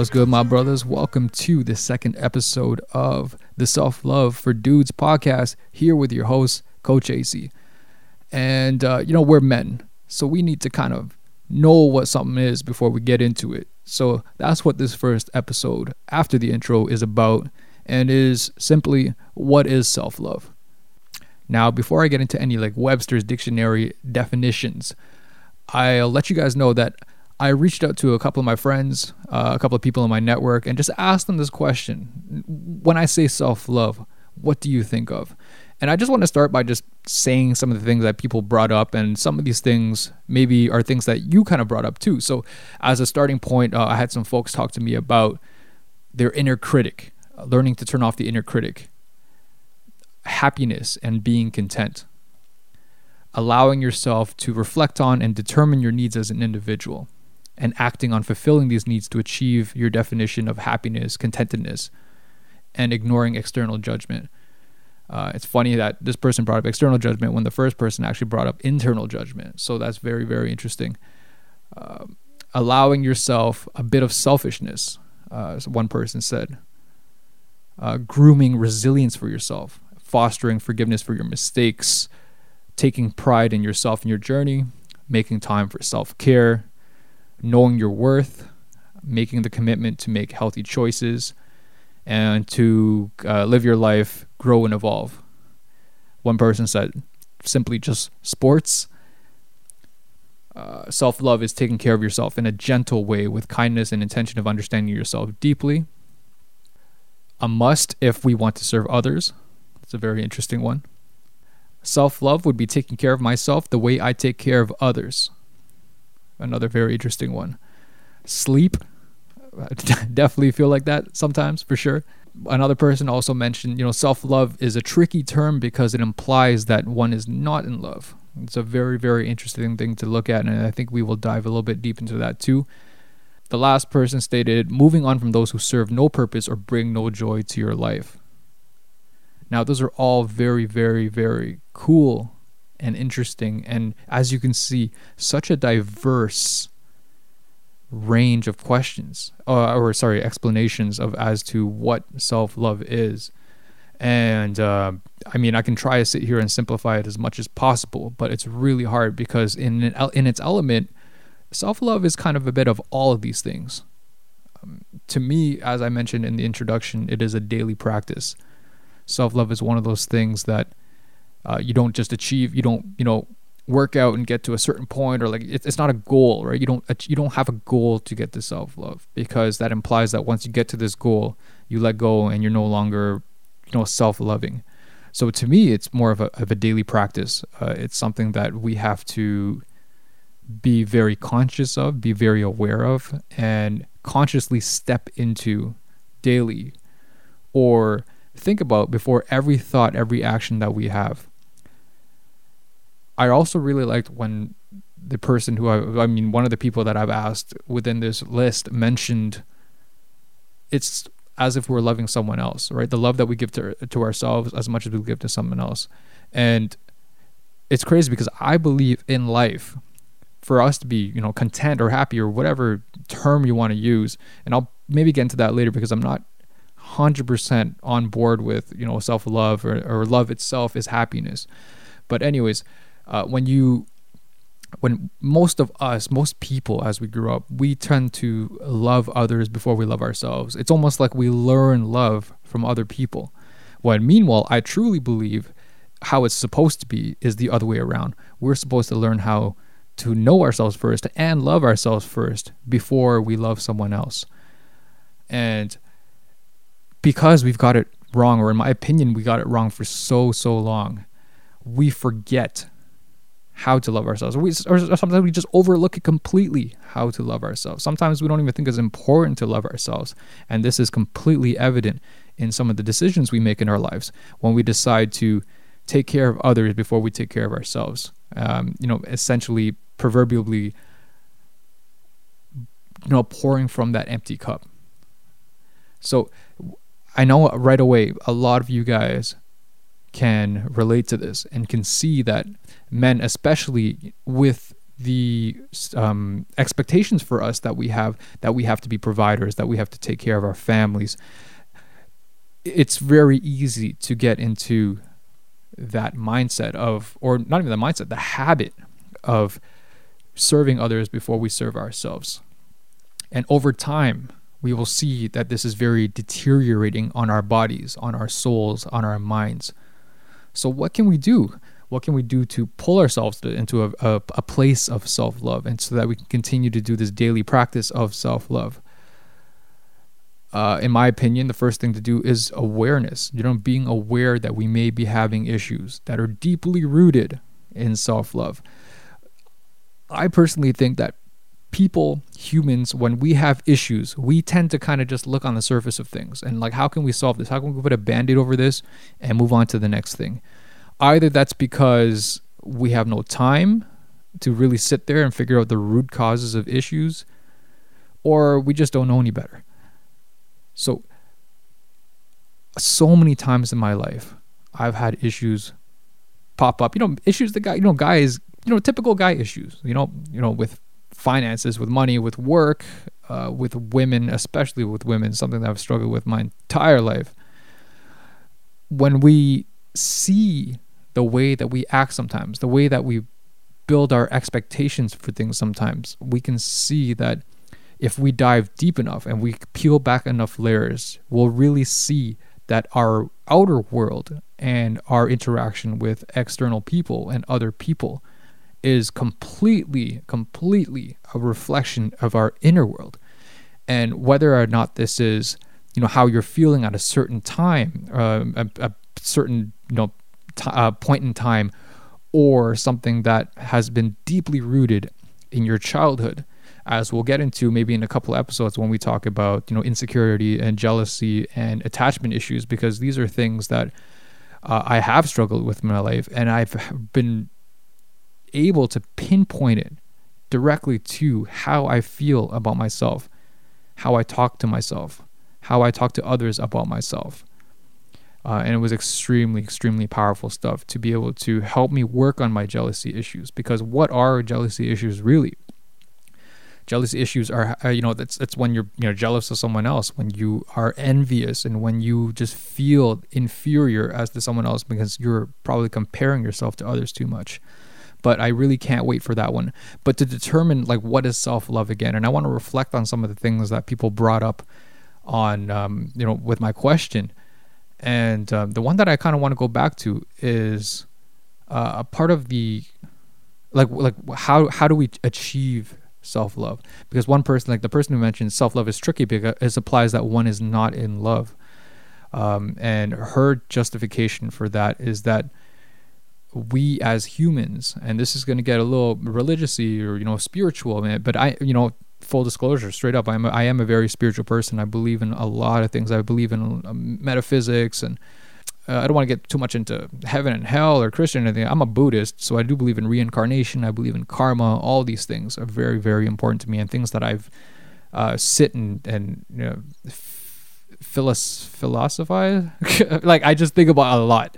What's good, my brothers? Welcome to the second episode of the Self Love for Dudes podcast. Here with your host, Coach Acie. And, uh, you know, we're men, so we need to kind of know what something is before we get into it. So that's what this first episode after the intro is about, and is simply what is self love. Now, before I get into any like Webster's dictionary definitions, I'll let you guys know that I reached out to a couple of my friends, uh, a couple of people in my network, and just asked them this question. When I say self love, what do you think of? And I just want to start by just saying some of the things that people brought up, and some of these things maybe are things that you kind of brought up too. So, as a starting point, uh, I had some folks talk to me about their inner critic, uh, learning to turn off the inner critic, happiness, and being content, allowing yourself to reflect on and determine your needs as an individual and acting on fulfilling these needs to achieve your definition of happiness, contentedness, and ignoring external judgment. Uh, it's funny that this person brought up external judgment when the first person actually brought up internal judgment. So that's very, very interesting. Uh, allowing yourself a bit of selfishness, uh, as one person said. Uh, grooming resilience for yourself, fostering forgiveness for your mistakes, taking pride in yourself and your journey, making time for self care, knowing your worth, making the commitment to make healthy choices, and to uh, live your life, grow and evolve. One person said simply just sports. Uh, Self love is taking care of yourself in a gentle way with kindness and intention of understanding yourself deeply. A must if we want to serve others. That's a very interesting one. Self love would be taking care of myself the way I take care of others another very interesting one. Sleep, definitely feel like that sometimes for sure. Another person also mentioned, you know, self love is a tricky term because it implies that one is not in love. It's a very, very interesting thing to look at, and I think we will dive a little bit deep into that too. The last person stated, moving on from those who serve no purpose or bring no joy to your life. Now, those are all very, very, very cool and interesting. And as you can see, such a diverse range of questions, uh, or sorry, explanations of as to what self love is. And uh, I mean, I can try to sit here and simplify it as much as possible, but it's really hard because in in its element, self love is kind of a bit of all of these things. Um, to me, as I mentioned in the introduction, it is a daily practice. Self love is one of those things that uh, you don't just achieve you don't you know work out and get to a certain point or like it's, it's not a goal right? You don't you don't have a goal to get to self-love because that implies that once you get to this goal you let go and you're no longer you know self-loving. So to me it's more of a, of a daily practice. Uh, it's something that we have to be very conscious of be very aware of and consciously step into daily or think about before every thought every action that we have I also really liked when the person who I, I mean, one of the people that I've asked within this list mentioned it's as if we're loving someone else, right? The love that we give to to ourselves as much as we give to someone else, and it's crazy because I believe in life for us to be, you know, content or happy or whatever term you want to use, and I'll maybe get into that later because I'm not 100% on board with, you know, self love or, or love itself is happiness. But anyways, uh, when you when most of us, most people as we grew up, we tend to love others before we love ourselves. It's almost like we learn love from other people. When meanwhile, I truly believe how it's supposed to be is the other way around. We're supposed to learn how to know ourselves first and love ourselves first before we love someone else. And because we've got it wrong, or in my opinion, we got it wrong for so, so long, we forget how to love ourselves. Or, we, or sometimes we just overlook it completely how to love ourselves. Sometimes we don't even think it's important to love ourselves. And this is completely evident in some of the decisions we make in our lives when we decide to take care of others before we take care of ourselves. Um, you know, essentially, proverbially, you know, pouring from that empty cup. So I know right away a lot of you guys can relate to this and can see that men, especially with the um, expectations for us that we have that we have to be providers that we have to take care of our families it's very easy to get into that mindset of or not even the mindset the habit of serving others before we serve ourselves. And over time we will see that this is very deteriorating on our bodies on our souls on our minds so what can we do what can we do to pull ourselves into a, a, a place of self love and so that we can continue to do this daily practice of self love? Uh, in my opinion, the first thing to do is awareness. You know, being aware that we may be having issues that are deeply rooted in self love. I personally think that people, humans, when we have issues, we tend to kind of just look on the surface of things and like, how can we solve this? How can we put a band aid over this and move on to the next thing? either that's because we have no time to really sit there and figure out the root causes of issues, or we just don't know any better. So, so many times in my life, I've had issues pop up. You know, issues that guy, you know, guys, you know, typical guy issues. You know, you know, with finances, with money, with work, uh, with women, especially with women, something that I've struggled with my entire life. When we see the way that we act sometimes, the way that we build our expectations for things sometimes, we can see that if we dive deep enough and we peel back enough layers, we'll really see that our outer world and our interaction with external people and other people is completely, completely a reflection of our inner world. And whether or not this is, you know, how you're feeling at a certain time, uh, a, a certain, you know, t- uh, point in time or something that has been deeply rooted in your childhood as we'll get into maybe in a couple episodes when we talk about you know insecurity and jealousy and attachment issues because these are things that uh, I have struggled with in my life and I've been able to pinpoint it directly to how I feel about myself, how I talk to myself, how I talk to others about myself. Uh, and it was extremely, extremely powerful stuff to be able to help me work on my jealousy issues. Because what are jealousy issues really? Jealousy issues are, uh, you know, that's that's when you're, you know, jealous of someone else, when you are envious, and when you just feel inferior as to someone else because you're probably comparing yourself to others too much. But I really can't wait for that one. But to determine like what is self love again, and I want to reflect on some of the things that people brought up on, um, you know, with my question and um, the one that I kind of want to go back to is uh, a part of the like like how how do we achieve self love? Because one person, like the person who mentioned self love is tricky because it applies that one is not in love. Um, and her justification for that is that we as humans, and this is going to get a little religiousy or you know spiritual, but I you know full disclosure, straight up, I'm a, I am a very spiritual person. I believe in a lot of things. I believe in uh, metaphysics, and uh, I don't want to get too much into heaven and hell or Christian or anything. I'm a Buddhist, so I do believe in reincarnation. I believe in karma. All these things are very, very important to me, and things that I've uh, sit and and you know, philosophize. like I just think about a lot.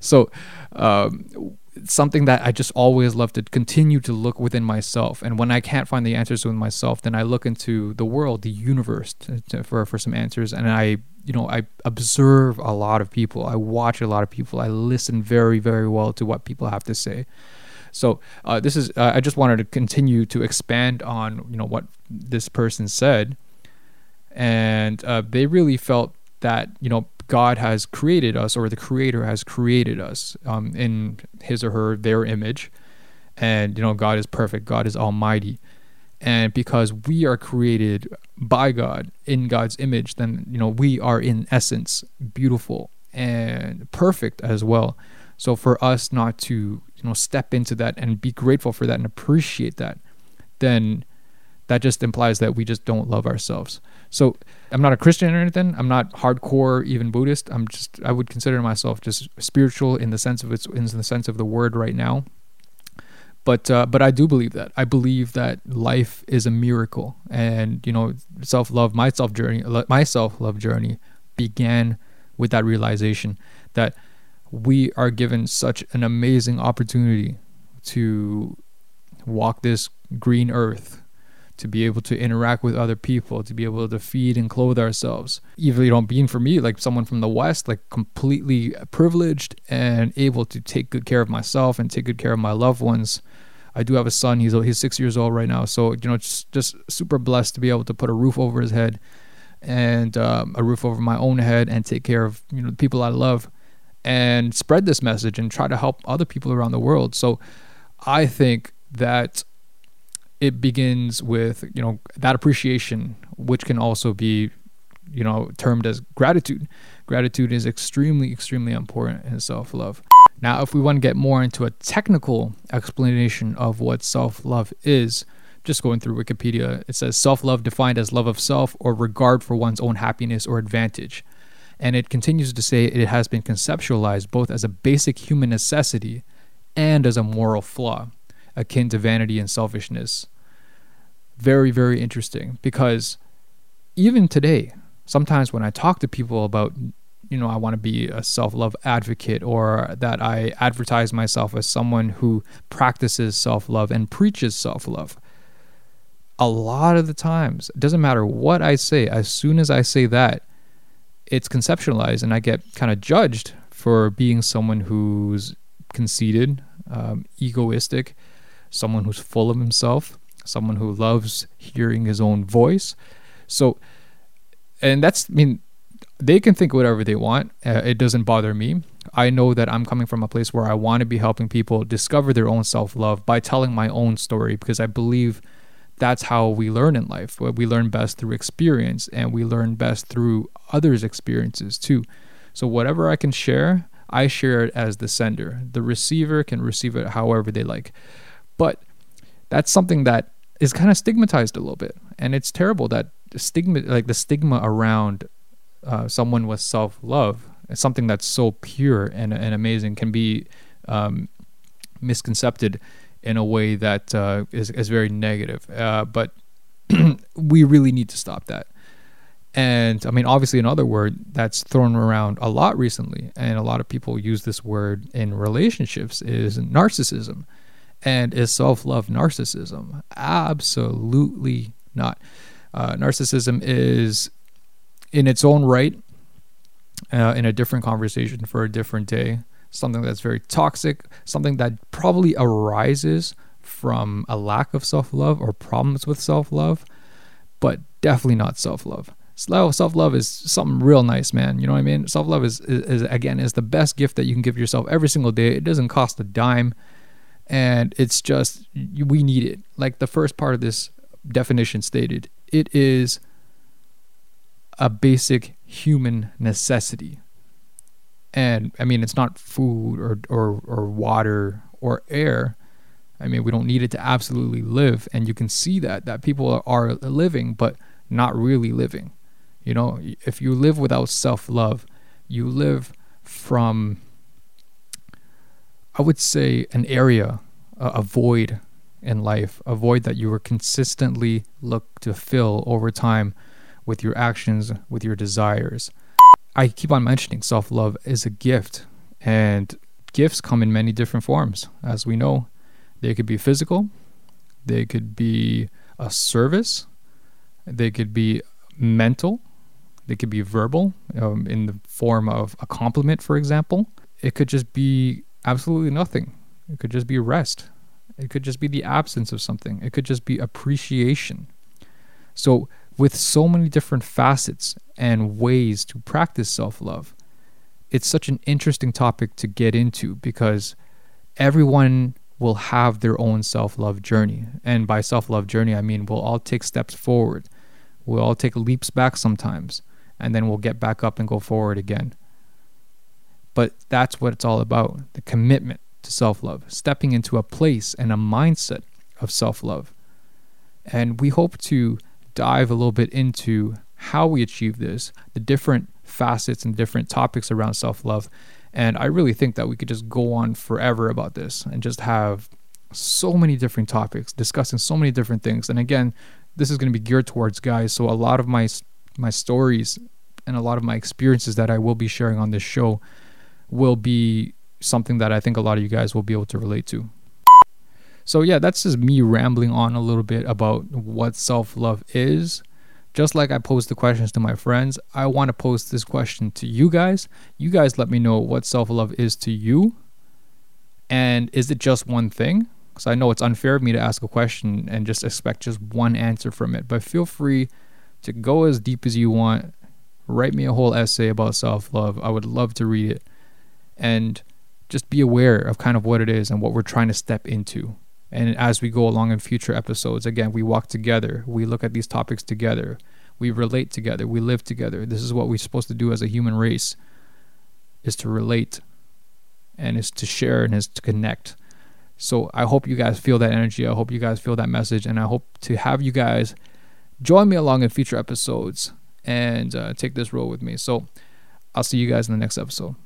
So. Um, something that I just always love to continue to look within myself. And when I can't find the answers within myself, then I look into the world, the universe, to, to, for for some answers. And I, you know, I observe a lot of people. I watch a lot of people. I listen very, very well to what people have to say. So uh, this is. Uh, I just wanted to continue to expand on, you know, what this person said, and uh, they really felt that, you know, God has created us, or the Creator has created us um, in His or her their image, and you know God is perfect, God is Almighty, and because we are created by God in God's image, then you know we are in essence beautiful and perfect as well. So for us not to you know step into that and be grateful for that and appreciate that, then that just implies that we just don't love ourselves. So I'm not a Christian or anything. I'm not hardcore even Buddhist. I'm just I would consider myself just spiritual in the sense of its in the sense of the word right now. But uh, but I do believe that I believe that life is a miracle, and you know self love my self journey my self love journey began with that realization that we are given such an amazing opportunity to walk this green earth, to be able to interact with other people, to be able to feed and clothe ourselves. Even you know, being for me, like someone from the West, like completely privileged and able to take good care of myself and take good care of my loved ones. I do have a son. He's he's six years old right now, so you know, just just super blessed to be able to put a roof over his head and um, a roof over my own head and take care of you know the people I love and spread this message and try to help other people around the world. So I think that it begins with you know that appreciation which can also be you know termed as gratitude. Gratitude is extremely extremely important in self-love. Now if we want to get more into a technical explanation of what self-love is just going through wikipedia it says self-love defined as love of self or regard for one's own happiness or advantage. And it continues to say it has been conceptualized both as a basic human necessity and as a moral flaw akin to vanity and selfishness. Very, very interesting because even today, sometimes when I talk to people about, you know, I want to be a self love advocate or that I advertise myself as someone who practices self love and preaches self love, a lot of the times, it doesn't matter what I say, as soon as I say that, it's conceptualized and I get kind of judged for being someone who's conceited, um, egoistic, someone who's full of himself, someone who loves hearing his own voice. So, and that's, I mean, they can think whatever they want. Uh, it doesn't bother me. I know that I'm coming from a place where I want to be helping people discover their own self love by telling my own story because I believe that's how we learn in life. We learn best through experience and we learn best through others' experiences too. So, whatever I can share, I share it as the sender. The receiver can receive it however they like. But that's something that is kind of stigmatized a little bit, and it's terrible that stigma, like the stigma around uh, someone with self love, something that's so pure and, and amazing, can be um, misconcepted in a way that uh, is is very negative. Uh, but we really need to stop that. And I mean, obviously, another word that's thrown around a lot recently, and a lot of people use this word in relationships, is narcissism. And is self love narcissism? Absolutely not. Uh, narcissism is, in its own right, uh, in a different conversation for a different day, something that's very toxic, something that probably arises from a lack of self love or problems with self love, but definitely not self love. Self love is something real nice, man. You know what I mean? Self love is, is, is, again, is the best gift that you can give yourself every single day. It doesn't cost a dime and it's just we need it. Like the first part of this definition stated it is a basic human necessity. And i mean it's not food or or or water or air. I mean we don't need it to absolutely live. And you can see that that people are living but not really living. You know if you live without self-love you live from I would say an area, a void in life, a void that you were consistently look to fill over time with your actions, with your desires. I keep on mentioning self love is a gift, and gifts come in many different forms. As we know, they could be physical, they could be a service, they could be mental, they could be verbal um, in the form of a compliment, for example. It could just be absolutely nothing. It could just be rest. It could just be the absence of something. It could just be appreciation. So, with so many different facets and ways to practice self love, it's such an interesting topic to get into because everyone will have their own self love journey. And by self love journey, I mean we'll all take steps forward, we'll all take leaps back sometimes, and then we'll get back up and go forward again. But that's what it's all about the commitment to self love, stepping into a place and a mindset of self love. And we hope to dive a little bit into how we achieve this, the different facets and different topics around self love. And I really think that we could just go on forever about this and just have so many different topics, discussing so many different things. And again, this is going to be geared towards guys. So a lot of my my stories and a lot of my experiences that I will be sharing on this show will be something that I think a lot of you guys will be able to relate to. So, yeah, that's just me rambling on a little bit about what self love is. Just like I pose the questions to my friends, I want to pose this question to you guys. You guys let me know what self love is to you. And is it just one thing? Because I know it's unfair of me to ask a question and just expect just one answer from it. But feel free to go as deep as you want. Write me a whole essay about self love. I would love to read it. And just be aware of kind of what it is and what we're trying to step into. And as we go along in future episodes, again, we walk together, we look at these topics together, we relate together, we live together. This is what we're supposed to do as a human race is to relate and is to share and is to connect. So I hope you guys feel that energy. I hope you guys feel that message and I hope to have you guys join me along in future episodes and uh, take this role with me. So I'll see you guys in the next episode.